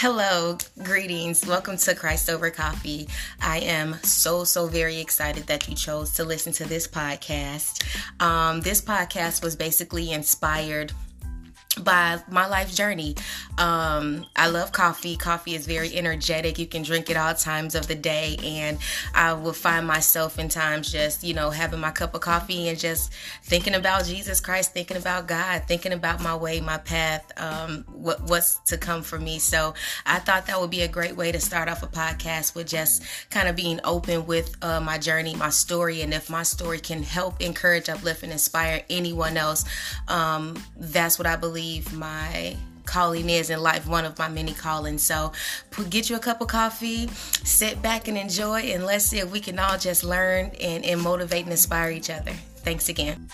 Hello, greetings. Welcome to Christ Over Coffee. I am so, so very excited that you chose to listen to this podcast. Um, this podcast was basically inspired by my life journey. Um, I love coffee. Coffee is very energetic. You can drink it all times of the day, and I will find myself in times just, you know, having my cup of coffee and just thinking about Jesus Christ, thinking about God, thinking about my way, my path, um, what what's to come for me. So I thought that would be a great way to start off a podcast with just kind of being open with uh, my journey, my story, and if my story can help, encourage, uplift, and inspire anyone else, um, that's what I believe believe my calling is in life, one of my many callings. So get you a cup of coffee, sit back and enjoy, and let's see if we can all just learn and, and motivate and inspire each other. Thanks again.